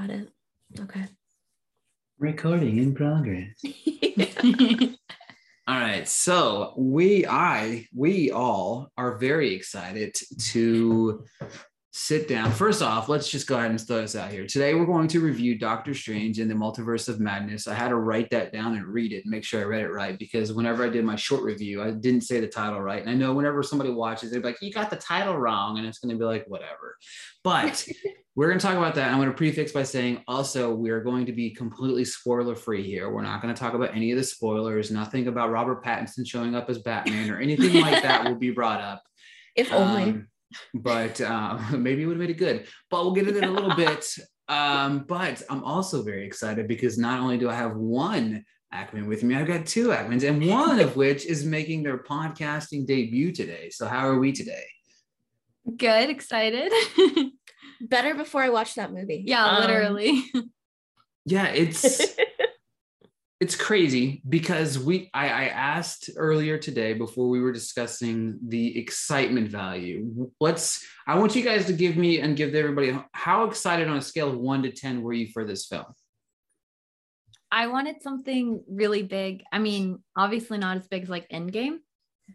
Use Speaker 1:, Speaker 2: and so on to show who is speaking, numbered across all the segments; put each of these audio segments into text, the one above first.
Speaker 1: Got it. Okay.
Speaker 2: Recording in progress. All right. So we, I, we all are very excited to sit down. First off, let's just go ahead and throw this out here. Today, we're going to review Doctor Strange and the Multiverse of Madness. I had to write that down and read it and make sure I read it right because whenever I did my short review, I didn't say the title right. And I know whenever somebody watches, they're like, you got the title wrong. And it's going to be like, whatever. But we're going to talk about that. I'm going to prefix by saying also, we are going to be completely spoiler free here. We're not going to talk about any of the spoilers, nothing about Robert Pattinson showing up as Batman or anything like that will be brought up.
Speaker 1: If only.
Speaker 2: Um, but uh, maybe it would have made it good. But we'll get into it a little bit. Um, but I'm also very excited because not only do I have one Ackman with me, I've got two Ackmans, and one of which is making their podcasting debut today. So how are we today?
Speaker 3: Good, excited.
Speaker 1: Better before I watched that movie.
Speaker 3: yeah,
Speaker 1: Um,
Speaker 3: literally.
Speaker 2: Yeah, it's it's crazy because we I, I asked earlier today before we were discussing the excitement value let's i want you guys to give me and give everybody how excited on a scale of one to ten were you for this film
Speaker 3: I wanted something really big. I mean, obviously not as big as like Endgame,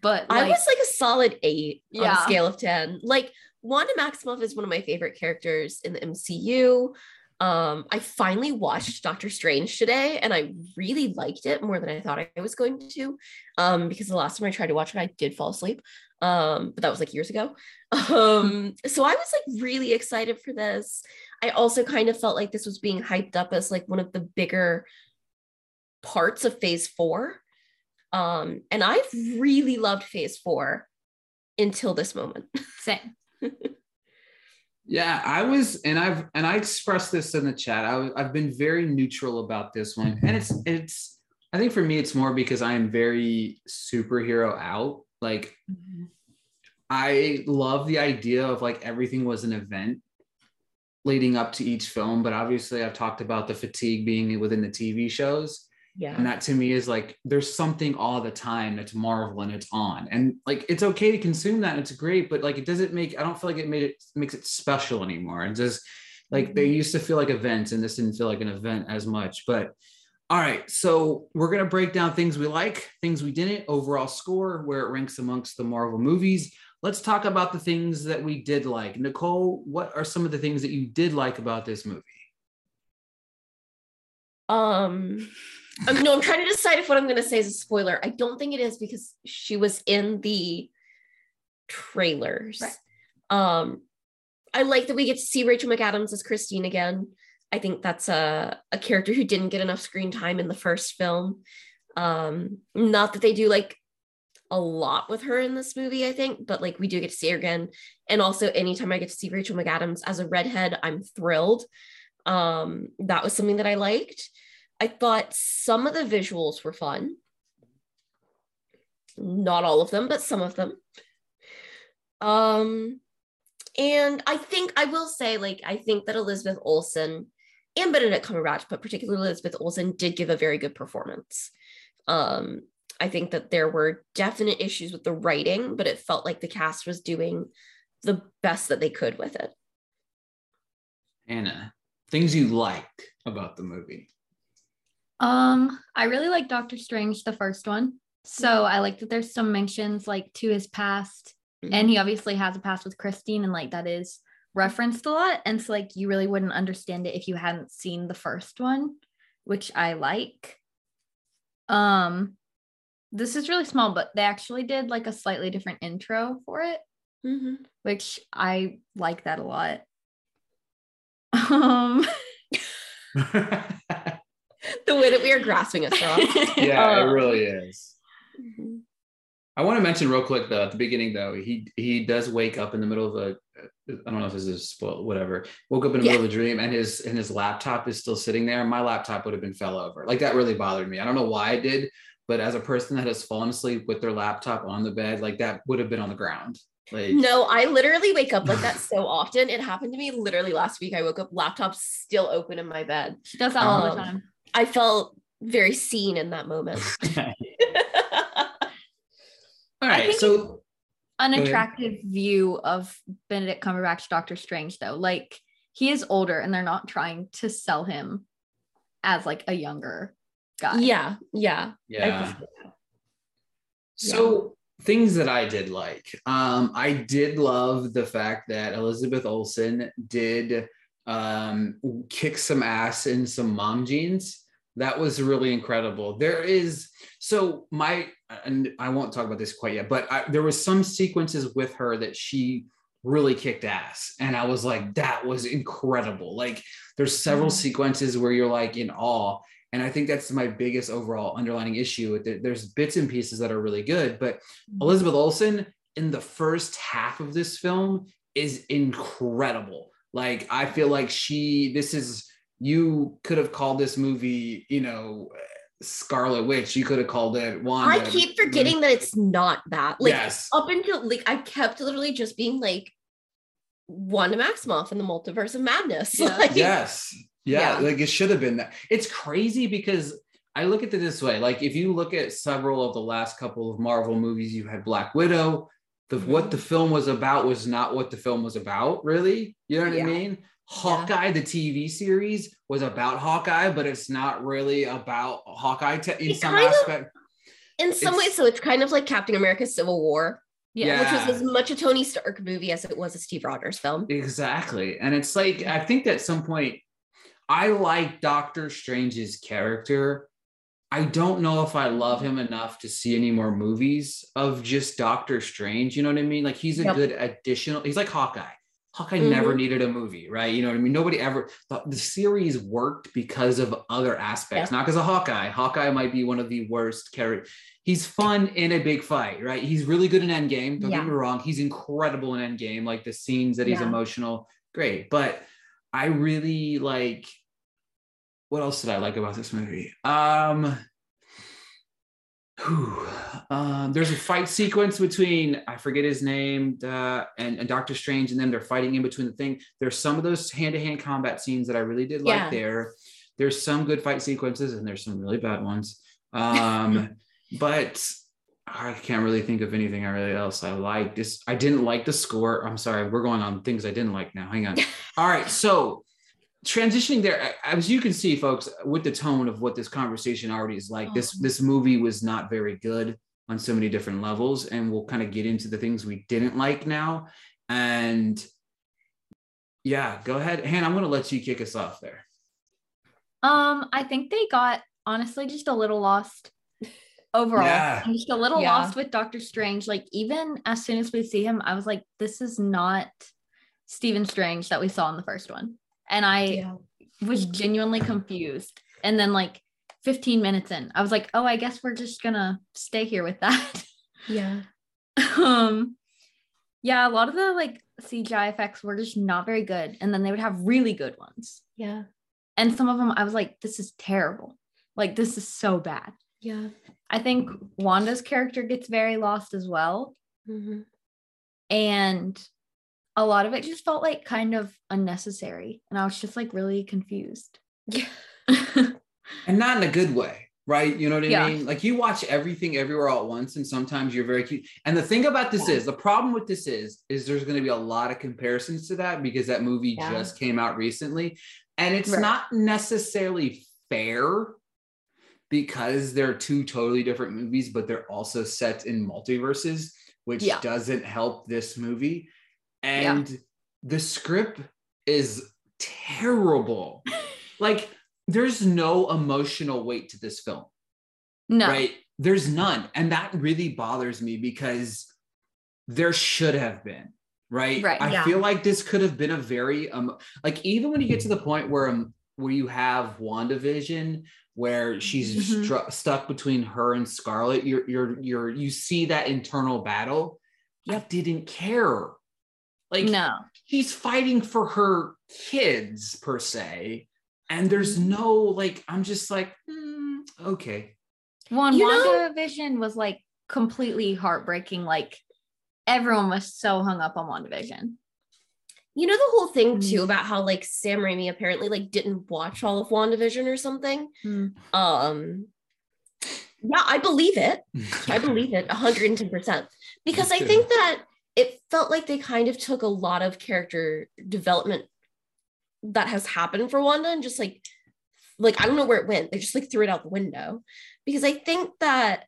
Speaker 3: but
Speaker 1: I was like a solid eight on a scale of 10. Like Wanda Maximoff is one of my favorite characters in the MCU. Um, I finally watched Doctor Strange today and I really liked it more than I thought I was going to. Um, because the last time I tried to watch it, I did fall asleep. Um, but that was like years ago. Um, so I was like really excited for this. I also kind of felt like this was being hyped up as like one of the bigger parts of phase four. Um, and I've really loved phase four until this moment.
Speaker 3: same.
Speaker 2: yeah i was and i've and i expressed this in the chat I, I've been very neutral about this one and it's it's i think for me it's more because i am very superhero out like I love the idea of like everything was an event leading up to each film, but obviously I've talked about the fatigue being within the TV shows.
Speaker 1: Yeah.
Speaker 2: And that to me is like there's something all the time that's Marvel and it's on. And like it's okay to consume that, and it's great, but like it doesn't make I don't feel like it made it makes it special anymore. And just like they used to feel like events, and this didn't feel like an event as much. But all right, so we're gonna break down things we like, things we didn't, overall score, where it ranks amongst the Marvel movies. Let's talk about the things that we did like. Nicole, what are some of the things that you did like about this movie?
Speaker 1: Um, um no, I'm trying to decide if what I'm gonna say is a spoiler. I don't think it is because she was in the trailers.
Speaker 3: Right.
Speaker 1: Um, I like that we get to see Rachel McAdams as Christine again. I think that's a, a character who didn't get enough screen time in the first film. Um, not that they do like a lot with her in this movie, I think, but like we do get to see her again. And also anytime I get to see Rachel McAdams as a redhead, I'm thrilled. Um, that was something that I liked. I thought some of the visuals were fun. Not all of them, but some of them. Um, and I think I will say, like, I think that Elizabeth Olsen and Benedict Cumberbatch, but particularly Elizabeth Olsen, did give a very good performance. Um, I think that there were definite issues with the writing, but it felt like the cast was doing the best that they could with it.
Speaker 2: Hannah, things you liked about the movie.
Speaker 3: Um, I really like Doctor Strange, the first one. So I like that there's some mentions like to his past, and he obviously has a past with Christine, and like that is referenced a lot. And so like you really wouldn't understand it if you hadn't seen the first one, which I like. Um, this is really small, but they actually did like a slightly different intro for it,
Speaker 1: Mhm.
Speaker 3: which I like that a lot. Um,
Speaker 1: the way that we are grasping a straw.
Speaker 2: yeah, it
Speaker 1: Um,
Speaker 2: really is.
Speaker 1: Mhm.
Speaker 2: I want to mention real quick though, at the beginning though, he he does wake up in the middle of a I don't know if this is spoil whatever. Woke up in the middle of a dream and his and his laptop is still sitting there. My laptop would have been fell over. Like that really bothered me. I don't know why I did, but as a person that has fallen asleep with their laptop on the bed, like that would have been on the ground. Like
Speaker 1: No, I literally wake up like that so often. It happened to me literally last week. I woke up, laptop still open in my bed.
Speaker 3: she does that all the
Speaker 1: Um,
Speaker 3: time.
Speaker 1: I felt very seen in that moment.
Speaker 2: all right, so
Speaker 3: An
Speaker 2: ahead.
Speaker 3: attractive view of Benedict Cumberbatch, Doctor Strange, though. Like he is older and they're not trying to sell him as like a younger guy.
Speaker 1: Yeah, yeah.
Speaker 2: Yeah.
Speaker 1: appreciate that.
Speaker 2: So things that I did like, um, I did love the fact that Elizabeth Olsen did um, kick some ass in some mom jeans. That was really incredible. There is so my and I won't talk about this quite yet, but I, there was some sequences with her that she really kicked ass, and I was like, that was incredible. Like there's several
Speaker 1: Mhm.
Speaker 2: sequences where you're like in awe, and I think that's my biggest overall underlining issue. There's bits and pieces that are really good, but Elizabeth Olsen in the first half of this film is incredible. Like I feel like she this is you could have called this movie, you know, Scarlet Witch. You could have called it Wanda.
Speaker 1: I keep forgetting that it's not that. Like
Speaker 2: yes.
Speaker 1: up until like I kept literally just being like Wanda Maximoff in the multiverse of madness.
Speaker 3: Yeah.
Speaker 1: Like,
Speaker 2: yes. Yeah,
Speaker 1: Yeah.
Speaker 2: like it should have been that. It's crazy because I look at it this way. Like if you look at several of the last couple of Marvel movies, you had Black Widow. The what mm-hmm. the film was about was not what the film was about, really. You know what
Speaker 1: Yeah.
Speaker 2: I mean? Hawkeye, the TV series, was about Hawkeye, but it's not really about Hawkeye te- in
Speaker 1: It
Speaker 2: some
Speaker 1: kind of-
Speaker 2: aspect.
Speaker 1: in some ways, so it's kind of like Captain America Civil War,
Speaker 3: Yeah.
Speaker 1: which was as much a Tony Stark movie as it was a Steve Rogers film.
Speaker 2: Exactly. And it's like, I think at some point, I like Doctor Strange's character. I don't know if I love him enough to see any more movies of just Doctor Strange. You know what I mean? Like he's a
Speaker 1: Yep.
Speaker 2: good additional, he's like Hawkeye. Hawkeye
Speaker 1: Mhm.
Speaker 2: never needed a movie, right? You know what I mean? Nobody ever the, the series worked because of other aspects, not because of Hawkeye. Hawkeye might be one of the worst characters. He's fun in a big fight, right? He's really good in Endgame. Don't
Speaker 1: Yeah.
Speaker 2: get me wrong. He's incredible in Endgame. Like the scenes that he's
Speaker 1: Yeah.
Speaker 2: emotional, great. But I really like what else did I like about this movie? Um, um there's a fight sequence between I forget his name uh, and, and Doctor Strange, and then they're fighting in between the thing. There's some of those hand-to-hand combat scenes that I really did like
Speaker 1: Yeah.
Speaker 2: there. There's some good fight sequences, and there's some really bad ones. Um, but I can't really think of anything I really else I liked. This I didn't like the score. I'm sorry, we're going on things I didn't like now. Hang on. All right, so transitioning there, as you can see, folks, with the tone of what this conversation already is like, this
Speaker 1: Oh.
Speaker 2: this movie was not very good on so many different levels, and we'll kind of get into the things we didn't like now. And yeah, go ahead, Han. I'm going to let you kick us off there.
Speaker 3: Um, I think they got honestly just a little lost overall.
Speaker 2: Yeah.
Speaker 3: And just a little
Speaker 1: Yeah.
Speaker 3: lost with Doctor Strange. Like even as soon as we see him, I was like, this is not Stephen Strange that we saw in the first one. And I was genuinely confused. And then like 15 minutes in, I was like, oh, I guess we're just gonna stay here with that.
Speaker 1: Yeah.
Speaker 3: um yeah, a lot of the like CGI effects were just not very good. And then they would have really good ones.
Speaker 1: Yeah.
Speaker 3: And some of them I was like, this is terrible. Like this is so bad.
Speaker 1: Yeah.
Speaker 3: I think Wanda's character gets very lost as well.
Speaker 1: hmm
Speaker 3: And a lot of it just felt like kind of unnecessary. And I was just like really confused.
Speaker 1: Yeah.
Speaker 2: and not in a good way, right? You know what I
Speaker 3: Yeah.
Speaker 2: mean? Like you watch everything everywhere all at once, and sometimes you're very cute. And the thing about this
Speaker 1: Yeah.
Speaker 2: is the problem with this is is there's going to be a lot of comparisons to that because that movie
Speaker 1: Yeah.
Speaker 2: just came out recently, and it's
Speaker 3: Right.
Speaker 2: not necessarily fair because they're two totally different movies, but they're also set in multiverses, which
Speaker 3: Yeah.
Speaker 2: doesn't help this movie. And the script is terrible. like there's no emotional weight to this film,
Speaker 3: no.
Speaker 2: right? There's none. And that really bothers me because there should have been, right?
Speaker 3: Right,
Speaker 2: I
Speaker 1: yeah.
Speaker 2: feel like this could have been a very um like even when you get to the point where um where you have WandaVision where she's
Speaker 3: Mhm.
Speaker 2: stru- stuck between her and Scarlet, you're you're you're you see that internal battle. I didn't care. Like
Speaker 3: no.
Speaker 2: she's fighting for her kids per se and there's
Speaker 3: Mm-hmm.
Speaker 2: no like i'm just like hmm, okay
Speaker 3: One
Speaker 1: You know-
Speaker 3: WandaVision was like completely heartbreaking. Like everyone was so hung up on WandaVision.
Speaker 1: You know the whole thing
Speaker 3: Mm.
Speaker 1: too about how like Sam Raimi apparently like didn't watch all of WandaVision or something.
Speaker 3: Mm.
Speaker 1: Um yeah, I believe it. I believe it 110% because I think that it felt like they kind of took a lot of character development that has happened for Wanda and just like like I don't know where it went. They just like threw it out the window because I think that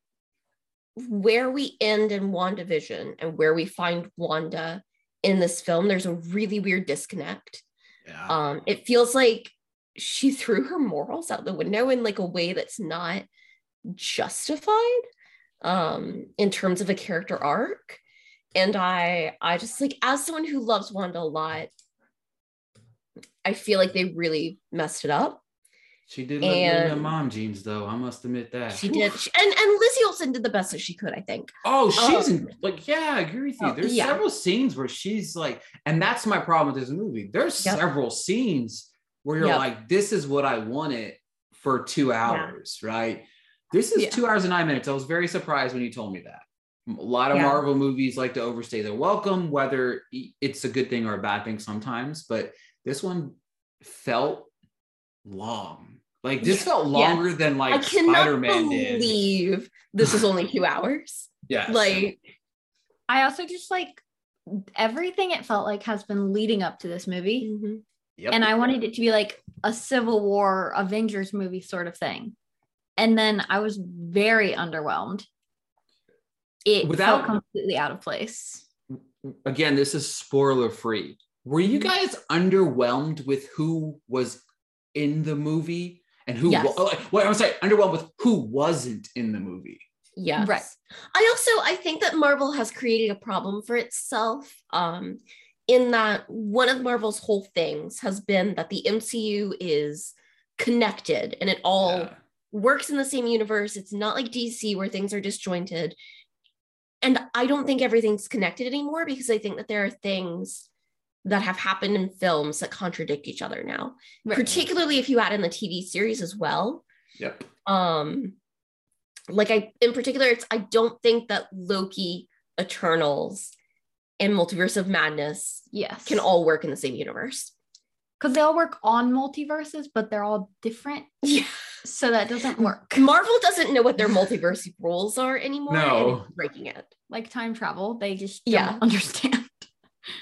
Speaker 1: where we end in WandaVision and where we find Wanda in this film, there's a really weird disconnect.
Speaker 2: Yeah.
Speaker 1: Um, it feels like she threw her morals out the window in like a way that's not justified um in terms of a character arc and i i just like as someone who loves wanda a lot i feel like they really messed it up
Speaker 2: she did look good in
Speaker 1: and-
Speaker 2: mom jeans, though. I must admit that.
Speaker 1: she did she, and and lizzie olsen did the best that she could i think
Speaker 2: Oh, she's
Speaker 1: Um,
Speaker 2: in, like, yeah, I agree with you.
Speaker 1: oh,
Speaker 2: There's
Speaker 1: yeah.
Speaker 2: several scenes where she's like, and that's my problem with this movie. There's
Speaker 1: Yep.
Speaker 2: several scenes where you're
Speaker 1: Yep.
Speaker 2: like, this is what I wanted for two hours, right? This is
Speaker 1: Yeah.
Speaker 2: two hours and nine minutes. I was very surprised when you told me that. A lot of
Speaker 1: Yeah.
Speaker 2: Marvel movies like to overstay their welcome, whether it's a good thing or a bad thing sometimes, but this one felt long. Like this
Speaker 1: Yeah.
Speaker 2: felt longer than
Speaker 1: i
Speaker 2: like
Speaker 1: cannot
Speaker 2: Spider-Man did.
Speaker 1: believe this is only two hours
Speaker 2: yeah.
Speaker 1: like
Speaker 3: I also just like everything it felt like has been leading up to this movie.
Speaker 1: mhm.
Speaker 2: Yep.
Speaker 3: And I wanted it to be like a Civil War Avengers movie sort of thing. And then I was very underwhelmed. It
Speaker 2: Without-
Speaker 3: felt completely out of place.
Speaker 2: again, this is spoiler free. Were you guys underwhelmed with who was in the movie and who?
Speaker 1: Yes.
Speaker 2: wa- oh, wait, I'm sorry, underwhelmed with who wasn't in the movie.
Speaker 1: Yes.
Speaker 3: Right.
Speaker 1: I also I think that Marvel has created a problem for itself um in that one of Marvel's whole things has been that the MCU is connected and it all
Speaker 2: Yeah.
Speaker 1: works in the same universe. It's not like DC where things are disjointed. I don't think everything's connected anymore because I think that there are things that have happened in films that contradict each other now, particularly if you add in the TV series as well
Speaker 2: Yep.
Speaker 1: um like i in particular it's i don't think that loki eternals and multiverse of madness
Speaker 3: Yes.
Speaker 1: can all work in the same universe
Speaker 3: because they all work on multiverses, but they're all different.
Speaker 1: yeah
Speaker 3: So that doesn't work.
Speaker 1: marvel doesn't know what their multiverse rules are anymore
Speaker 2: No.
Speaker 1: and it's breaking it
Speaker 3: Like time travel, they just
Speaker 1: Yeah.
Speaker 3: don't understand.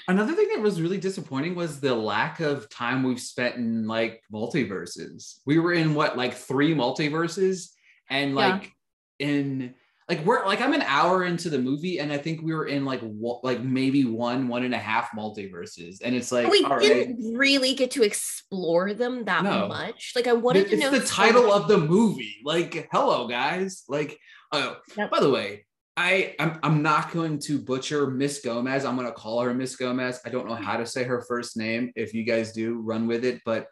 Speaker 2: Another thing that was really disappointing was the lack of time we've spent in like multiverses. We were in what, like three multiverses, and
Speaker 3: Yeah.
Speaker 2: like in like we're like I'm an hour into the movie, and I think we were in like wa- like maybe one, one and a half multiverses, and it's like
Speaker 1: we
Speaker 2: all right.
Speaker 1: didn't really get to explore them that
Speaker 2: No.
Speaker 1: much like i wanted to
Speaker 2: it's
Speaker 1: know
Speaker 2: the title of the movie. Like, hello guys. Like, oh,
Speaker 1: Yep.
Speaker 2: by the way, I I'm, I'm not going to butcher Miss Gomez. I'm going to call her Miss Gomez. I don't know hmm. how to say her first name. If you guys do, run with it. But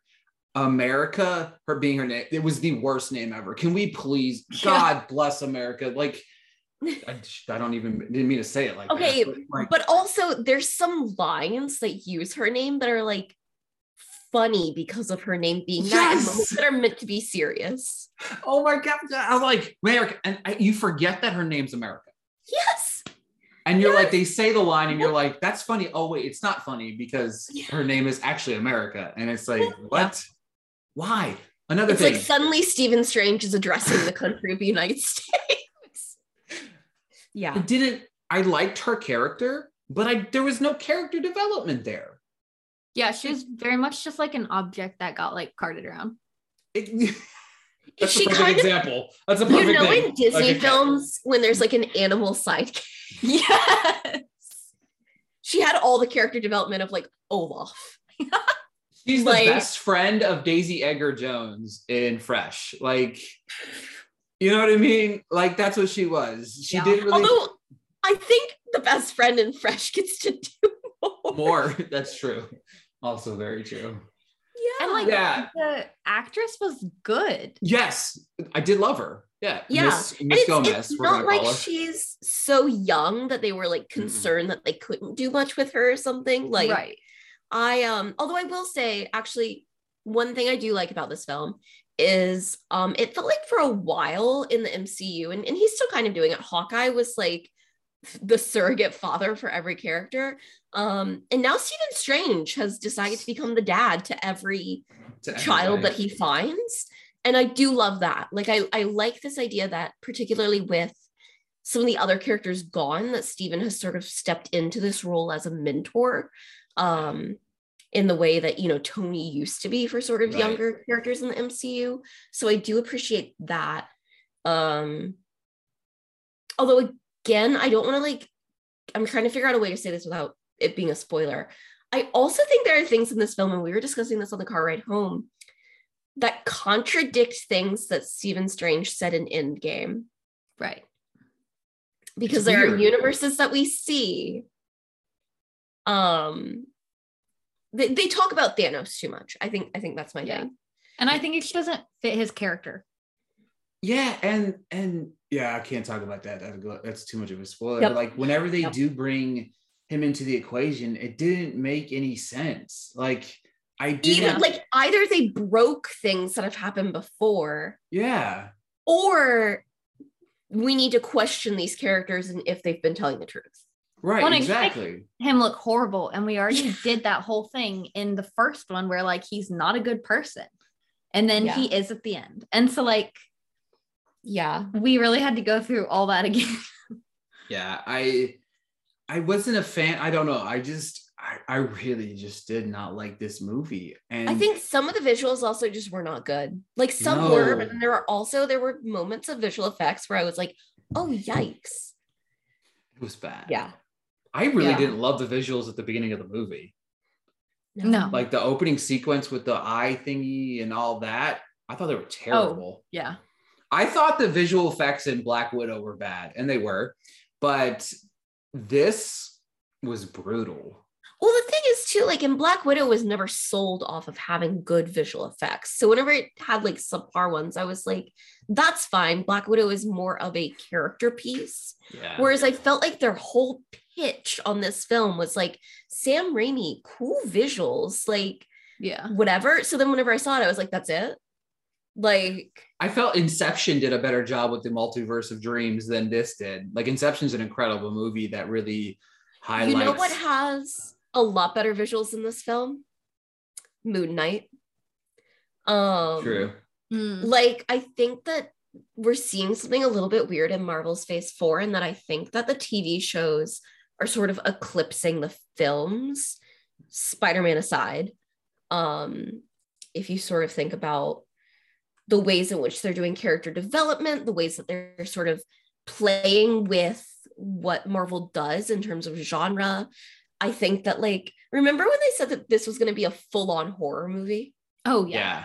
Speaker 2: America, her being her name, it was the worst name ever. Can we please,
Speaker 1: Yeah.
Speaker 2: God bless America? Like, I, I don't even didn't mean to say it like that,
Speaker 1: Okay,
Speaker 2: but, like,
Speaker 1: but also there's some lines that use her name that are like funny because of her name being that
Speaker 2: Yes!
Speaker 1: moments that are meant to be serious
Speaker 2: oh my God, I was like America, and I, you forget that her name's America.
Speaker 1: yes
Speaker 2: And you're
Speaker 1: Yes.
Speaker 2: like, they say the line, and you're like, that's funny. Oh, wait, it's not funny because
Speaker 1: Yeah.
Speaker 2: her name is actually America. And it's like,
Speaker 1: Yeah.
Speaker 2: what? Why? Another
Speaker 1: it's
Speaker 2: thing.
Speaker 1: like suddenly Stephen Strange is addressing the country of the United States. Yeah.
Speaker 2: I didn't, I liked her character, but I there was no character development there.
Speaker 3: Yeah, she was very much just like an object that got like carted around.
Speaker 2: It- that's
Speaker 1: she
Speaker 2: a perfect
Speaker 1: kind of
Speaker 2: example. That's a perfect you
Speaker 1: know
Speaker 2: thing.
Speaker 1: in Disney
Speaker 2: Like
Speaker 1: films when there's like an animal sidekick.
Speaker 3: Yes.
Speaker 1: She had all the character development of like Olaf.
Speaker 2: She's the best friend of Daisy Edgar Jones in Fresh. Like, you know what I mean? Like, that's what she was. She
Speaker 3: Yeah.
Speaker 2: didn't really
Speaker 1: Although I think the best friend in Fresh gets to do more.
Speaker 2: more. That's true. Also very true.
Speaker 1: Yeah.
Speaker 3: And like
Speaker 2: Yeah.
Speaker 3: the actress was good.
Speaker 2: Yes, I did love her. Yeah,
Speaker 1: Yeah.
Speaker 2: Miss,
Speaker 1: And
Speaker 2: Miss
Speaker 1: it's,
Speaker 2: Gomez.
Speaker 1: it's not like she's so young that they were like concerned that they couldn't do much with her or something. Like
Speaker 3: right.
Speaker 1: I um although I will say actually one thing I do like about this film is um it felt like for a while in the MCU and, and he's still kind of doing it. Hawkeye was like the surrogate father for every character. Um and now Stephen Strange has decided to become the dad to every
Speaker 2: To
Speaker 1: child that he finds. And I do love that. Like I, I like this idea that particularly with some of the other characters gone, that Stephen has sort of stepped into this role as a mentor. Um, in the way that you know Tony used to be for sort of
Speaker 2: Right.
Speaker 1: younger characters in the MCU. So I do appreciate that. Um although again, I don't want to like I'm trying to figure out a way to say this without it being a spoiler. I also think there are things in this film, and we were discussing this on the car ride home, that contradict things that Stephen Strange said in Endgame
Speaker 3: Right.
Speaker 1: because
Speaker 2: It's
Speaker 1: there are universes that we see um they, they talk about thanos too much i think i think that's my
Speaker 3: Yeah.
Speaker 1: thing
Speaker 3: And I think it just doesn't fit his character.
Speaker 2: Yeah, and and yeah, I can't talk about that. That'll go- That's too much of a spoiler.
Speaker 1: Yep.
Speaker 2: Like whenever they
Speaker 1: Yep.
Speaker 2: do bring him into the equation, it didn't make any sense. Like I didn't.
Speaker 1: like either they broke things that have happened before
Speaker 2: yeah,
Speaker 1: or we need to question these characters and if they've been telling the truth
Speaker 2: right,
Speaker 3: Well, and
Speaker 2: exactly.
Speaker 3: Him look horrible. And we already did that whole thing in the first one where like he's not a good person. And then he is at the end. And so like
Speaker 1: yeah
Speaker 3: we really had to go through all that again.
Speaker 2: Yeah, I I wasn't a fan. I don't know. I just I, I really just did not like this movie. And
Speaker 1: i think some of the visuals also just were not good like some were but then there were also there were moments of visual effects where i was like oh yikes
Speaker 2: it was bad.
Speaker 1: yeah
Speaker 2: I really
Speaker 1: Yeah.
Speaker 2: didn't love the visuals at the beginning of the movie.
Speaker 3: No.
Speaker 2: Like the opening sequence with the eye thingy and all that. I thought they were oh, terrible.
Speaker 3: yeah.
Speaker 2: I thought the visual effects in Black Widow were bad, and they were, but this was brutal.
Speaker 1: Well, the thing is too, like in Black Widow was never sold off of having good visual effects. So whenever it had like subpar ones, I was like, that's fine. Black Widow is more of a character piece.
Speaker 2: Yeah.
Speaker 1: Whereas I felt like their whole pitch on this film was like Sam Raimi, cool visuals, like
Speaker 3: Yeah.
Speaker 1: whatever. So then whenever I saw it, I was like, that's it. Like,
Speaker 2: I felt Inception did a better job with the multiverse of dreams than this did. Like Inception's an incredible movie that really highlights.
Speaker 1: you know what has a lot better visuals in this film? Moon Knight. Um
Speaker 2: True.
Speaker 3: Mm.
Speaker 1: like I think that we're seeing something a little bit weird in Marvel's Phase 4 and that I think that the TV shows are sort of eclipsing the films, Spider-Man aside. Um if you sort of think about the ways in which they're doing character development, the ways that they're sort of playing with what Marvel does in terms of genre, I think that like remember when they said that this was going to be a full-on horror movie?
Speaker 3: Oh
Speaker 2: Yeah.
Speaker 3: yeah.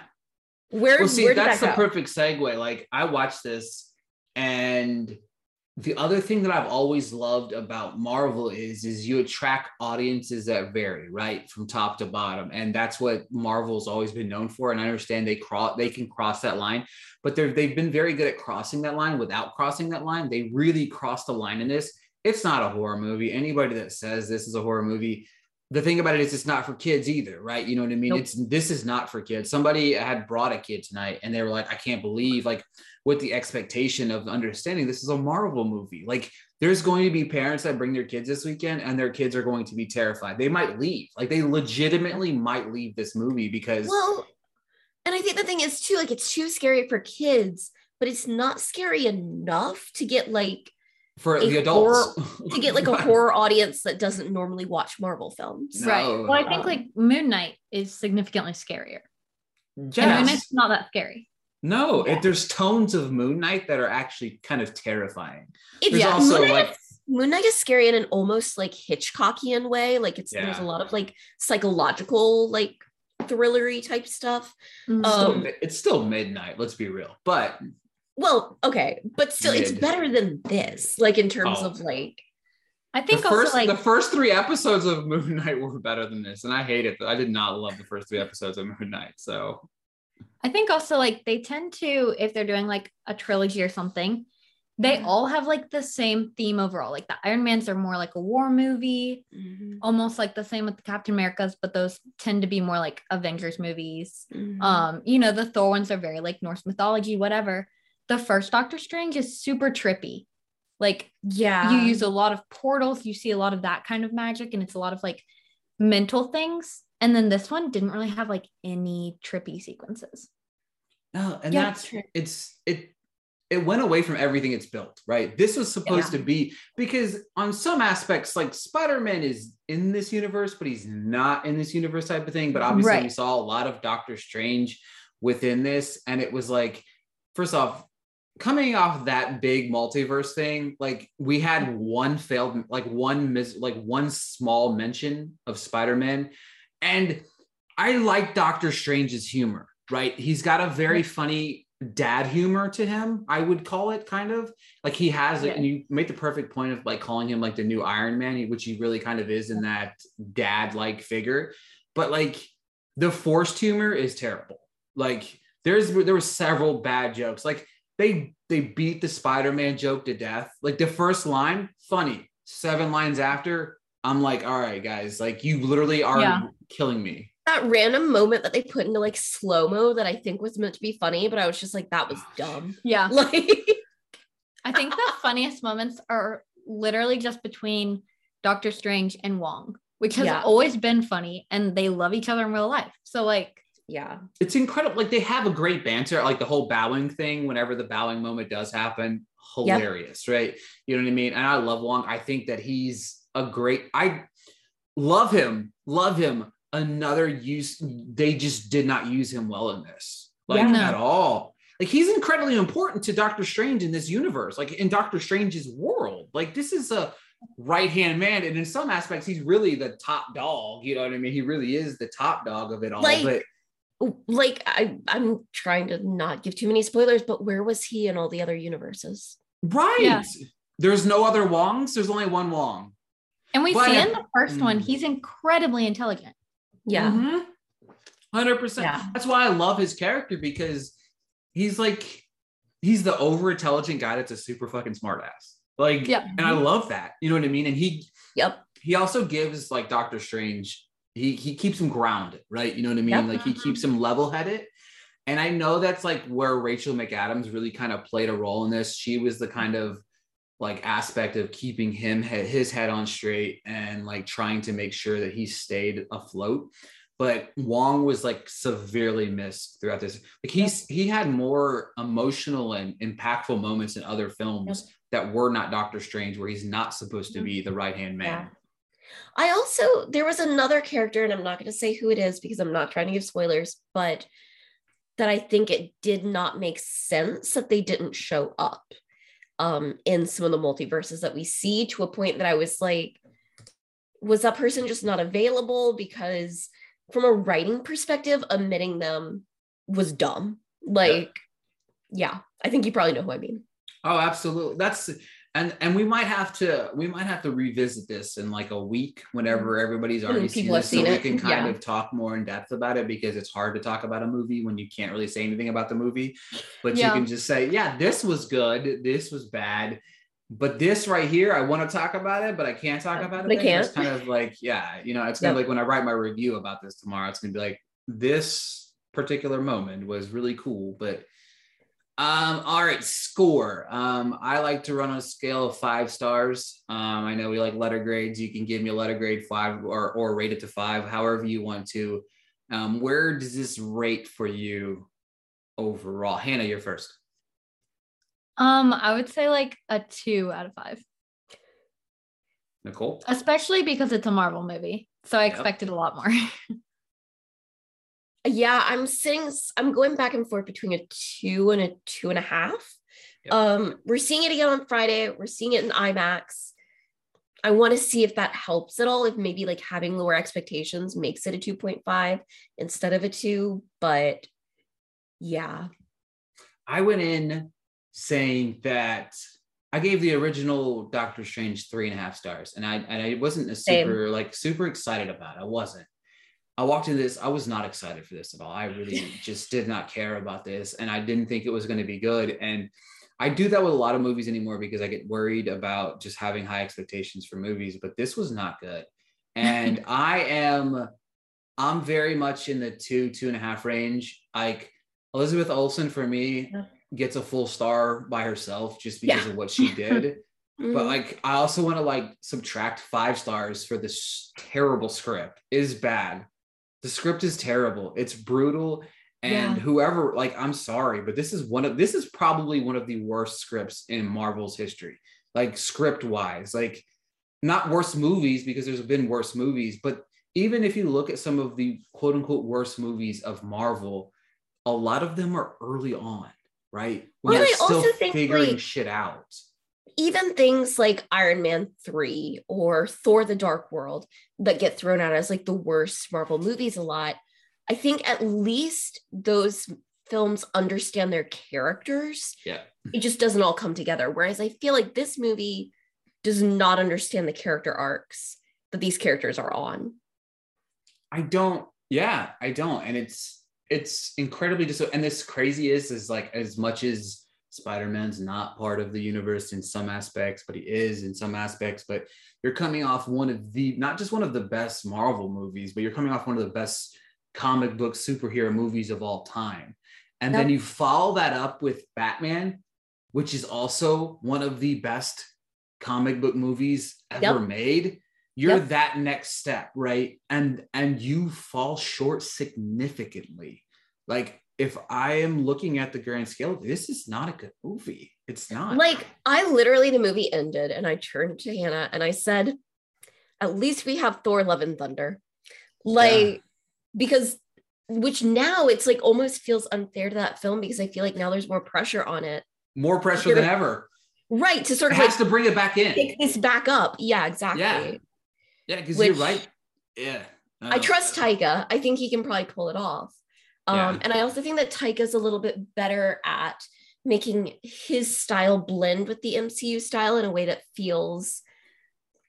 Speaker 1: Where,
Speaker 2: Well, see,
Speaker 1: where did
Speaker 2: that's
Speaker 1: that
Speaker 2: the perfect segue. Like I watched this, and the other thing that I've always loved about Marvel is is you attract audiences that vary, right, from top to bottom, and that's what Marvel's always been known for. And I understand they cross, they can cross that line, but they're they've been very good at crossing that line without crossing that line. They really crossed the line in this. It's not a horror movie. Anybody that says this is a horror movie the thing about it is it's not for kids either, right? You know what I mean?
Speaker 1: Nope.
Speaker 2: It's this is not for kids. Somebody had brought a kid tonight and they were like, I can't believe like with the expectation of understanding this is a Marvel movie. Like there's going to be parents that bring their kids this weekend and their kids are going to be terrified. They might leave. Like they legitimately might leave this movie because
Speaker 1: Well, and I think the thing is too, like it's too scary for kids, but it's not scary enough to get like
Speaker 2: for the adults
Speaker 1: to get like a horror audience that doesn't normally watch Marvel films.
Speaker 2: No.
Speaker 3: Right. Well, I think
Speaker 1: Um,
Speaker 3: like Moon Knight is significantly scarier. And Moon Knight's not that scary.
Speaker 2: No,
Speaker 1: Yeah.
Speaker 2: it, there's tones of Moon Knight that are actually kind of terrifying.
Speaker 1: It's
Speaker 2: There's
Speaker 3: Yeah.
Speaker 2: also
Speaker 1: Moon Knight,
Speaker 2: like
Speaker 1: is, Moon Knight is scary in an almost like Hitchcockian way. Like it's there's a lot of like psychological like thrillery type stuff.
Speaker 3: Mm.
Speaker 2: still
Speaker 1: Um,
Speaker 2: mi- it's still midnight, let's be real. But
Speaker 1: Well, okay, but still, it's better than this. Like in terms
Speaker 2: Oh.
Speaker 1: of like,
Speaker 3: I
Speaker 2: the
Speaker 3: think
Speaker 2: first
Speaker 3: also like
Speaker 2: the first three episodes of Moon Knight were better than this, and I hate it. I did not love the first three episodes of Moon Knight. So
Speaker 3: I think also like they tend to, if they're doing like a trilogy or something, they
Speaker 1: Mhm.
Speaker 3: all have like the same theme overall. Like the Iron Mans are more like a war movie, almost like the same with the Captain Americas, but those tend to be more like Avengers movies.
Speaker 1: Mhm.
Speaker 3: Um, you know, the Thor ones are very like Norse mythology, whatever. The first Doctor Strange is super trippy. Like
Speaker 1: yeah,
Speaker 3: you use a lot of portals, you see a lot of that kind of magic, and it's a lot of like mental things. And then this one didn't really have like any trippy sequences.
Speaker 2: no, and
Speaker 1: Yeah,
Speaker 2: that's
Speaker 1: true.
Speaker 2: it's it. it went away from everything it's built, right? This was supposed
Speaker 1: Yeah.
Speaker 2: to be because on some aspects, like Spider-Man is in this universe, but he's not in this universe type of thing. But obviously, we saw a lot of Doctor Strange within this, and it was like, first off, coming off that big multiverse thing, like we had one failed, like one mis, like one small mention of Spider-Man, and I like Doctor Strange's humor, right? He's got a very funny dad humor to him, I would call it kind of like he has it,
Speaker 1: Yeah.
Speaker 2: and you made the perfect point of like calling him like the new Iron Man, which he really kind of is in that dad like figure. But like the forced humor is terrible. Like there's there were several bad jokes. Like they they beat the Spider-Man joke to death. Like the first line, funny. Seven lines after, I'm like, all right, guys, like you literally are
Speaker 3: Yeah.
Speaker 2: killing me.
Speaker 1: That random moment that they put into like slow mo that I think was meant to be funny, but I was just like, that was dumb.
Speaker 3: Yeah.
Speaker 1: Like,
Speaker 3: I think the funniest moments are literally just between Doctor Strange and Wong, which has
Speaker 1: Yeah.
Speaker 3: always been funny and they love each other in real life. So like
Speaker 1: yeah,
Speaker 2: it's incredible. Like they have a great banter, like the whole bowing thing. Whenever the bowing moment does happen,
Speaker 1: Yep.
Speaker 2: hilarious, right? You know what I mean? And I love Wong. I think that he's a great. I love him, love him. Another use. They just did not use him well in this, like
Speaker 1: Yeah.
Speaker 3: No.
Speaker 2: at all. Like he's incredibly important to Doctor Strange in this universe, like in Doctor Strange's world. Like this is a right hand man, and in some aspects, he's really the top dog. You know what I mean? He really is the top dog of it all.
Speaker 1: Like,
Speaker 2: but
Speaker 1: like I, I'm trying to not give too many spoilers, but where was he in all the other universes?
Speaker 2: Right.
Speaker 3: Yeah.
Speaker 2: There's no other Wongs. There's only one Wong.
Speaker 3: and we
Speaker 2: But-
Speaker 3: see in the first one,
Speaker 2: Mm.
Speaker 3: he's incredibly intelligent.
Speaker 1: Yeah,
Speaker 2: Mhm. 100%.
Speaker 1: Yeah.
Speaker 2: That's why I love his character because he's like, he's the over intelligent guy that's a super fucking smart ass. Like,
Speaker 3: Yep.
Speaker 2: and I love that. You know what I mean? And he,
Speaker 1: yep,
Speaker 2: he also gives like Doctor Strange, he he keeps him grounded, right? You know what I mean?
Speaker 1: Yep.
Speaker 2: Like he mm-hmm. keeps him level headed. And I know that's like where Rachel McAdams really kind of played a role in this. She was the kind of like aspect of keeping him his head on straight and like trying to make sure that he stayed afloat. But Wong was like severely missed throughout this. Like he's he had more emotional and impactful moments in other films that were not Doctor Strange, where he's not supposed to mm-hmm. be the right hand man.
Speaker 1: Yeah. I also there was another character, and I'm not going to say who it is because I'm not trying to give spoilers, but that I think it did not make sense that they didn't show up um in some of the multiverses that we see to a point that I was like, was that person just not available? Because from a writing perspective, omitting them was dumb. Like, yeah, I think you probably know who I mean.
Speaker 2: Oh, absolutely. That's and and we might have to we might have to revisit this in like a week whenever mm-hmm. everybody's already
Speaker 1: When
Speaker 2: seen
Speaker 1: people have
Speaker 2: this, so
Speaker 1: seen
Speaker 2: we can kind
Speaker 1: yeah.
Speaker 2: of talk more in depth about it because it's hard to talk about a movie when you can't really say anything about the movie. But
Speaker 3: Yeah.
Speaker 2: you can just say, yeah, this was good, this was bad. But this right here, I want to talk about it, but I can't talk uh, about it.
Speaker 1: I.
Speaker 2: It's
Speaker 1: can't.
Speaker 2: kind of like, yeah, you know, it's kind of
Speaker 1: Yep.
Speaker 2: like when I write my review about this tomorrow, it's gonna be like, this particular moment was really cool, but um, all right, score. Um, I like to run on a scale of five stars. Um, I know we like letter grades. You can give me a letter grade five or or rate it to five, however you want to. Um, where does this rate for you overall? Hannah, you're first.
Speaker 3: Um, I would say like a two out of five,
Speaker 2: Nicole.
Speaker 3: especially because it's a Marvel movie. So I
Speaker 2: Yep.
Speaker 3: expected a lot more.
Speaker 1: yeah i'm sitting i'm going back and forth between a two and a two and a half
Speaker 2: Yep.
Speaker 1: um we're seeing it again on friday we're seeing it in imax i want to see if that helps at all if maybe like having lower expectations makes it a 2.5 instead of a 2 but yeah
Speaker 2: I went in saying that I gave the original Doctor Strange three and a half stars, and I and I wasn't a
Speaker 1: Same.
Speaker 2: super like super excited about. It. I wasn't. I walked into this. I was not excited for this at all. I really just did not care about this, and I didn't think it was going to be good. And I do that with a lot of movies anymore because I get worried about just having high expectations for movies. But this was not good, and I am. I'm very much in the two two and a half range. Like Elizabeth Olsen for me gets a full star by herself just because
Speaker 1: Yeah.
Speaker 2: of what she did. But
Speaker 1: Mhm.
Speaker 2: like, I also want to like subtract five stars for this terrible script. It is bad. The script is terrible. It's brutal. And
Speaker 1: Yeah.
Speaker 2: whoever, like, I'm sorry, but this is one of this is probably one of the worst scripts in Marvel's history, like script wise. Like, not worst movies because there's been worse movies, but even if you look at some of the quote unquote worst movies of Marvel, a lot of them are early on, right? When
Speaker 1: Well, I also
Speaker 2: still
Speaker 1: think,
Speaker 2: figuring
Speaker 1: like-
Speaker 2: shit out.
Speaker 1: Even things like Iron Man 3 or Thor the Dark World that get thrown out as like the worst Marvel movies a lot, I think at least those films understand their characters.
Speaker 2: Yeah.
Speaker 1: It just doesn't all come together. Whereas I feel like this movie does not understand the character arcs that these characters are on.
Speaker 2: I don't. Yeah, I don't, and it's it's incredibly dis. And this crazy is is like as much as Spider-Man's not part of the universe in some aspects, but he is in some aspects. But you're coming off one of the not just one of the best Marvel movies, but you're coming off one of the best comic book superhero movies of all time. And then you follow that up with Batman, which is also one of the best comic book movies ever
Speaker 1: Yep.
Speaker 2: made you're
Speaker 1: Yep.
Speaker 2: that next step right and and you fall short significantly like if i am looking at the grand scale this is not a good movie it's not
Speaker 1: Like I literally the movie ended and I turned to Hannah and I said, at least we have Thor Love and Thunder. Like because which now it's like almost feels unfair to that film because I feel like now there's more pressure on it.
Speaker 2: more pressure than ever
Speaker 1: Right. To sort
Speaker 2: it
Speaker 1: of like
Speaker 2: has to bring it back in
Speaker 1: pick this back up. Yeah, exactly.
Speaker 2: Yeah. yeah because you're right yeah
Speaker 1: I trust uh, Taika. I think he can probably pull it off. Um,
Speaker 2: Yeah.
Speaker 1: And I also think that Taika's a little bit better at making his style blend with the MCU style in a way that feels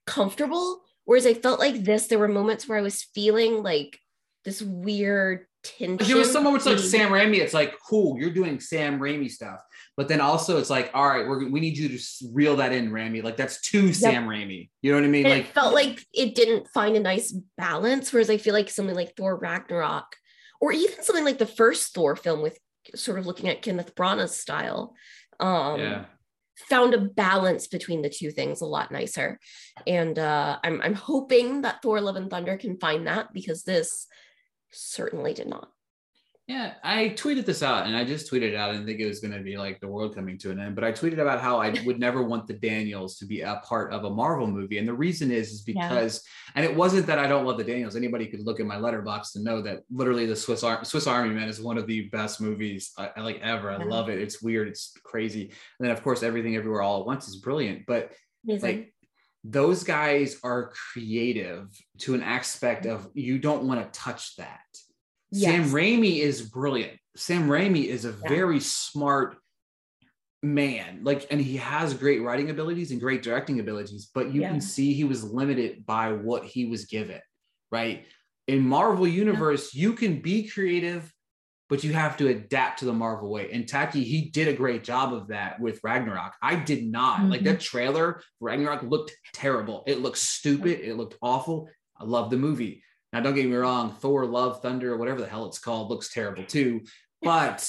Speaker 1: comfortable. Whereas I felt like this, there were moments where I was feeling like this weird tension.
Speaker 2: there was some moments like Sam Raimi. It's like, cool, you're doing Sam Raimi stuff, but then also it's like, all right, we're we need you to reel that in, Raimi. Like that's too Sam Raimi. You know what I mean?
Speaker 1: and
Speaker 2: Like,
Speaker 1: it felt like it didn't find a nice balance. Whereas I feel like something like Thor Ragnarok, or even something like the first Thor film with sort of looking at Kenneth Branagh's style, um,
Speaker 2: yeah,
Speaker 1: found a balance between the two things a lot nicer. And uh, I'm I'm hoping that Thor: Love and Thunder can find that because this certainly did not.
Speaker 2: Yeah. I tweeted this out, and I just tweeted it out. I didn't think it was going to be like the world coming to an end, but I tweeted about how I would never want the Daniels to be a part of a Marvel movie, and the reason is is
Speaker 1: Yeah.
Speaker 2: because, and it wasn't that I don't love the Daniels. Anybody could look at my Letterboxd to know that literally the Swiss Ar- Swiss Army Man is one of the best movies I, I like ever. I
Speaker 1: Yeah.
Speaker 2: love it. It's weird. It's crazy. And then of course, Everything Everywhere All at Once is brilliant, but
Speaker 1: Amazing.
Speaker 2: like those guys are creative to an aspect of you don't want to touch that. Sam
Speaker 1: Yes.
Speaker 2: Raimi is brilliant. Sam Raimi is a
Speaker 1: Yeah.
Speaker 2: very smart man. Like, and he has great writing abilities and great directing abilities, but you
Speaker 1: Yeah.
Speaker 2: can see he was limited by what he was given, right? In Marvel Universe, you can be creative, but you have to adapt to the Marvel way. And Taika, he did a great job of that with Ragnarok. I did not. Like
Speaker 1: Mm-hmm.
Speaker 2: that trailer, Ragnarok looked terrible. It looked stupid. It looked awful. I love the movie. Now, don't get me wrong, Thor, Love, Thunder, whatever the hell it's called, looks terrible too. But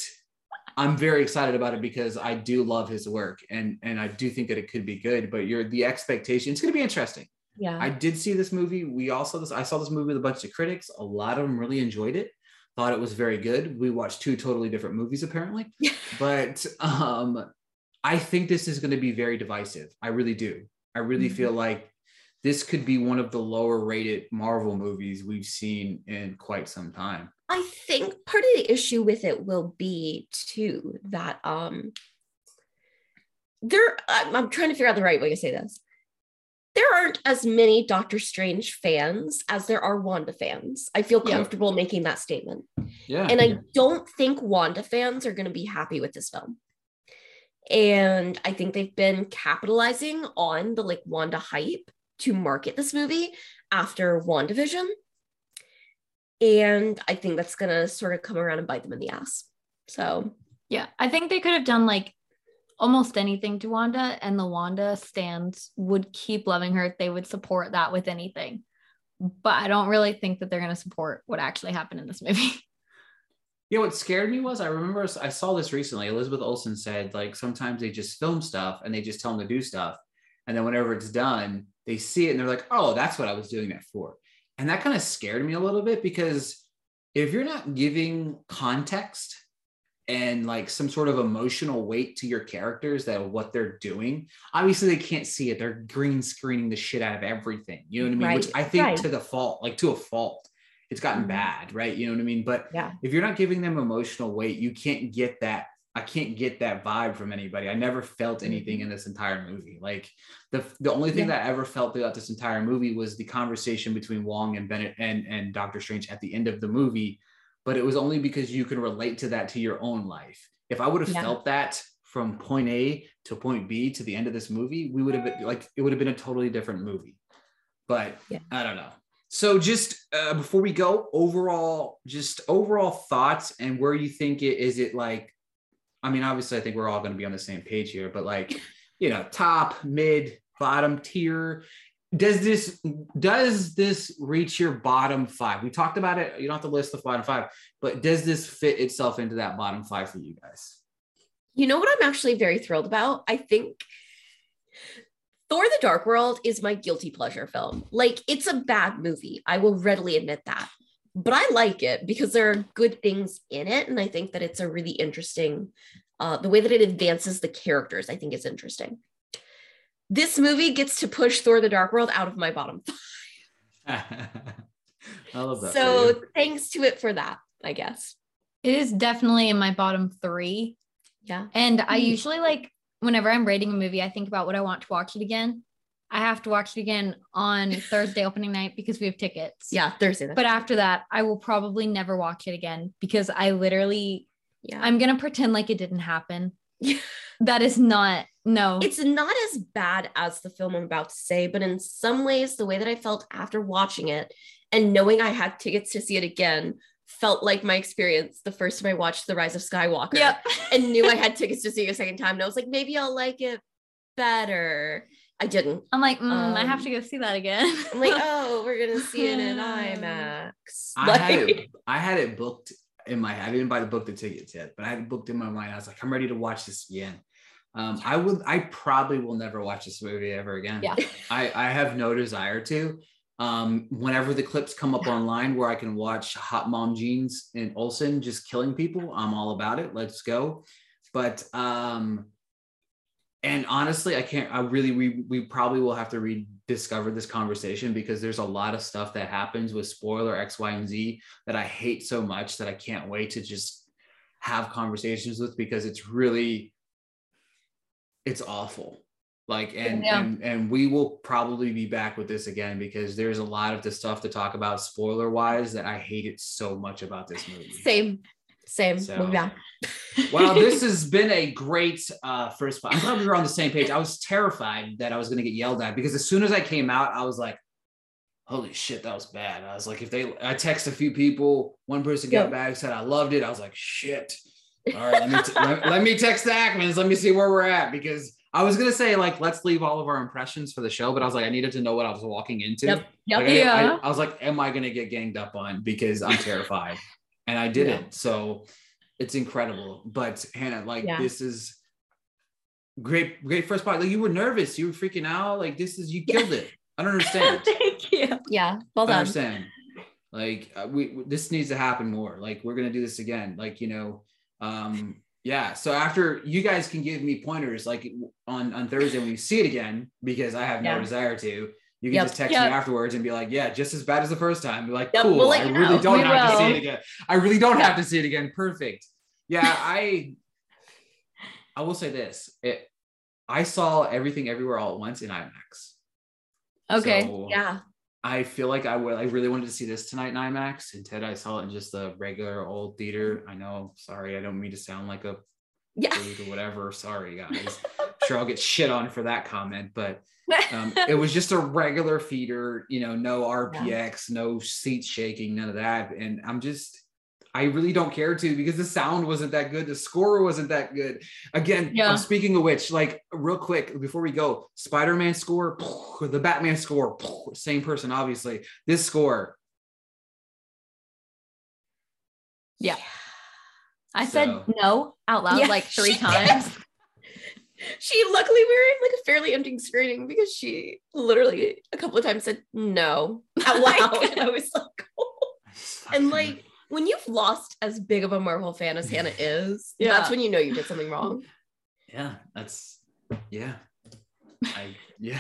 Speaker 2: I'm very excited about it because I do love his work and and I do think that it could be good. But you're the expectation. It's going to be interesting.
Speaker 1: yeah.
Speaker 2: I did see this movie. We all saw this. I saw this movie with a bunch of critics. A lot of them really enjoyed it. Thought it was very good. We watched two totally different movies apparently, but um, I think this is going to be very divisive. I really do. I really
Speaker 1: Mhm.
Speaker 2: feel like this could be one of the lower rated Marvel movies we've seen in quite some time.
Speaker 1: I think part of the issue with it will be too that um there I'm, I'm trying to figure out the right way to say this. There aren't as many Doctor Strange fans as there are Wanda fans. I feel
Speaker 3: Yeah.
Speaker 1: comfortable making that statement.
Speaker 2: Yeah.
Speaker 1: And I don't think Wanda fans are going to be happy with this film. And I think they've been capitalizing on the like Wanda hype to market this movie after WandaVision. And I think that's going to sort of come around and bite them in the ass. So,
Speaker 3: Yeah, I think they could have done like almost anything to Wanda, and the Wanda stands would keep loving her. They would support that with anything. But I don't really think that they're going to support what actually happened in this movie.
Speaker 2: You know what scared me was I remember I saw this recently. Elizabeth Olsen said like sometimes they just film stuff and they just tell them to do stuff, and then whenever it's done, they see it and they're like, "Oh, that's what I was doing that for." And that kind of scared me a little bit because if you're not giving context and like some sort of emotional weight to your characters that what they're doing obviously they can't see it they're green screening the shit out of everything you know what i mean
Speaker 1: Right,
Speaker 2: which i think
Speaker 1: right.
Speaker 2: to the fault like to a fault it's gotten
Speaker 1: Mhm.
Speaker 2: bad right you know what i mean but
Speaker 1: Yeah.
Speaker 2: if you're not giving them emotional weight you can't get that i can't get that vibe from anybody i never felt anything
Speaker 1: Mhm.
Speaker 2: in this entire movie like the the only thing
Speaker 1: Yeah.
Speaker 2: that I ever felt throughout this entire movie was the conversation between Wong and Bennett and and Doctor Strange at the end of the movie but it was only because you can relate to that to your own life. If I would have
Speaker 1: Yeah.
Speaker 2: felt that from point A to point B to the end of this movie, we would have been like it would have been a totally different movie. But
Speaker 1: Yeah.
Speaker 2: I don't know. So just uh, before we go, overall, just overall thoughts and where you think it is. It like, I mean, obviously, I think we're all going to be on the same page here, but like, you know, top, mid, bottom tier. Does this does this reach your bottom five? We talked about it. You don't have to list the bottom five, but does this fit itself into that bottom five for you guys?
Speaker 1: You know what I'm actually very thrilled about? I think Thor the Dark World is my guilty pleasure film. Like, it's a bad movie. I will readily admit that. But I like it because there are good things in it. And I think that it's a really interesting, uh, the way that it advances the characters, I think is interesting. This movie gets to push Thor the Dark World out of my bottom five.
Speaker 2: I love that.
Speaker 1: So thanks to it for that, I guess.
Speaker 3: It is definitely in my bottom three.
Speaker 1: Yeah.
Speaker 3: And I
Speaker 1: Hmm.
Speaker 3: usually like whenever I'm rating a movie, I think about what I want to watch it again. I have to watch it again on Thursday opening night because we have tickets.
Speaker 1: Yeah, Thursday.
Speaker 3: But after that, I will probably never watch it again because I literally
Speaker 1: yeah.
Speaker 3: I'm gonna pretend like it didn't happen. That is not no.
Speaker 1: it's not as bad as the film I'm about to say, but in some ways, the way that I felt after watching it and knowing I had tickets to see it again felt like my experience the first time I watched The Rise of Skywalker
Speaker 3: yep.
Speaker 1: and knew I had tickets to see it a second time. And I was like, maybe I'll like it better. I didn't.
Speaker 3: I'm like, mm, I have
Speaker 1: Um,
Speaker 3: to go see that again.
Speaker 1: I'm like, oh, we're gonna see it in IMAX.
Speaker 2: I had it, I had it booked in my I didn't buy the book the tickets yet, but I had it booked in my mind. I was like, I'm ready to watch this again. Um, I would I probably will never watch this movie ever again.
Speaker 3: Yeah.
Speaker 2: I, I have no desire to. Um, whenever the clips come up online where I can watch Hot Mom Jeans and Olsen just killing people, I'm all about it. Let's go. But um, and honestly, I can't. I really we we probably will have to rediscover this conversation because there's a lot of stuff that happens with spoiler X, Y, and Z that I hate so much that I can't wait to just have conversations with because it's really it's awful like and
Speaker 3: Yeah.
Speaker 2: and and we will probably be back with this again because there's a lot of the stuff to talk about spoiler wise that i hated so much about this movie
Speaker 1: Same. Same.
Speaker 2: So-
Speaker 1: We'll
Speaker 2: this has been a great uh first i'm glad we were on the same page i was terrified that i was going to get yelled at because as soon as i came out i was like holy shit that was bad i was like if they i text a few people one person got back said i loved it i was like shit all right let me, t- let, let me text the ackmans let me see where we're at because i was going to say like let's leave all of our impressions for the show but i was like i needed to know what i was walking into
Speaker 1: Yep. Yep.
Speaker 2: like, I,
Speaker 3: Yeah.
Speaker 2: I, I was like, am I going to get ganged up on? Because I'm terrified. And I didn't. So it's incredible. But Hannah, like,
Speaker 1: Yeah.
Speaker 2: this is great, great first part. Like, you were nervous. You were freaking out. Like, this is, you killed it. I don't understand.
Speaker 3: Thank you.
Speaker 1: yeah. Well
Speaker 2: I understand. Like, uh, we, we- this needs to happen more. Like, we're going to do this again. Like, you know, um, yeah. So after you guys can give me pointers, like on, on Thursday when you see it again, because I have no
Speaker 1: Yeah.
Speaker 2: desire to, you can
Speaker 1: Yep.
Speaker 2: just text
Speaker 3: Yep.
Speaker 2: me afterwards and be like, yeah, just as bad as the first time. Be like,
Speaker 1: Yep,
Speaker 2: cool.
Speaker 1: we'll
Speaker 2: I really
Speaker 1: know.
Speaker 2: don't
Speaker 3: We
Speaker 2: have to see it again. I really don't have to see it again. Perfect. Yeah, I I will say this. It I saw everything everywhere all at once in IMAX.
Speaker 3: Okay.
Speaker 2: So
Speaker 1: Yeah.
Speaker 2: I feel like I would I really wanted to see this tonight in IMAX. Instead, I saw it in just a regular old theater. I know, sorry, I don't mean to sound like a
Speaker 1: Yeah.
Speaker 2: or whatever. Sorry, guys. sure I'll get shit on for that comment, but um, it was just a regular feeder, you know, no RPX, no seat shaking, none of that. And I'm just, I really don't care to because the sound wasn't that good. The score wasn't that good. Again,
Speaker 3: Yeah.
Speaker 2: um, speaking of which, like real quick before we go, Spider Man score, the Batman score, same person, obviously. This score,
Speaker 3: Yeah. I said no out loud
Speaker 1: Yeah,
Speaker 3: like three
Speaker 1: she
Speaker 3: times.
Speaker 1: She luckily we were in like a fairly empty screening because she literally a couple of times said no out loud. I was like, oh. and like when you've lost as big of a Marvel fan as Hannah is,
Speaker 3: Yeah.
Speaker 1: that's when you know you did something wrong.
Speaker 2: Yeah, that's yeah. I yeah.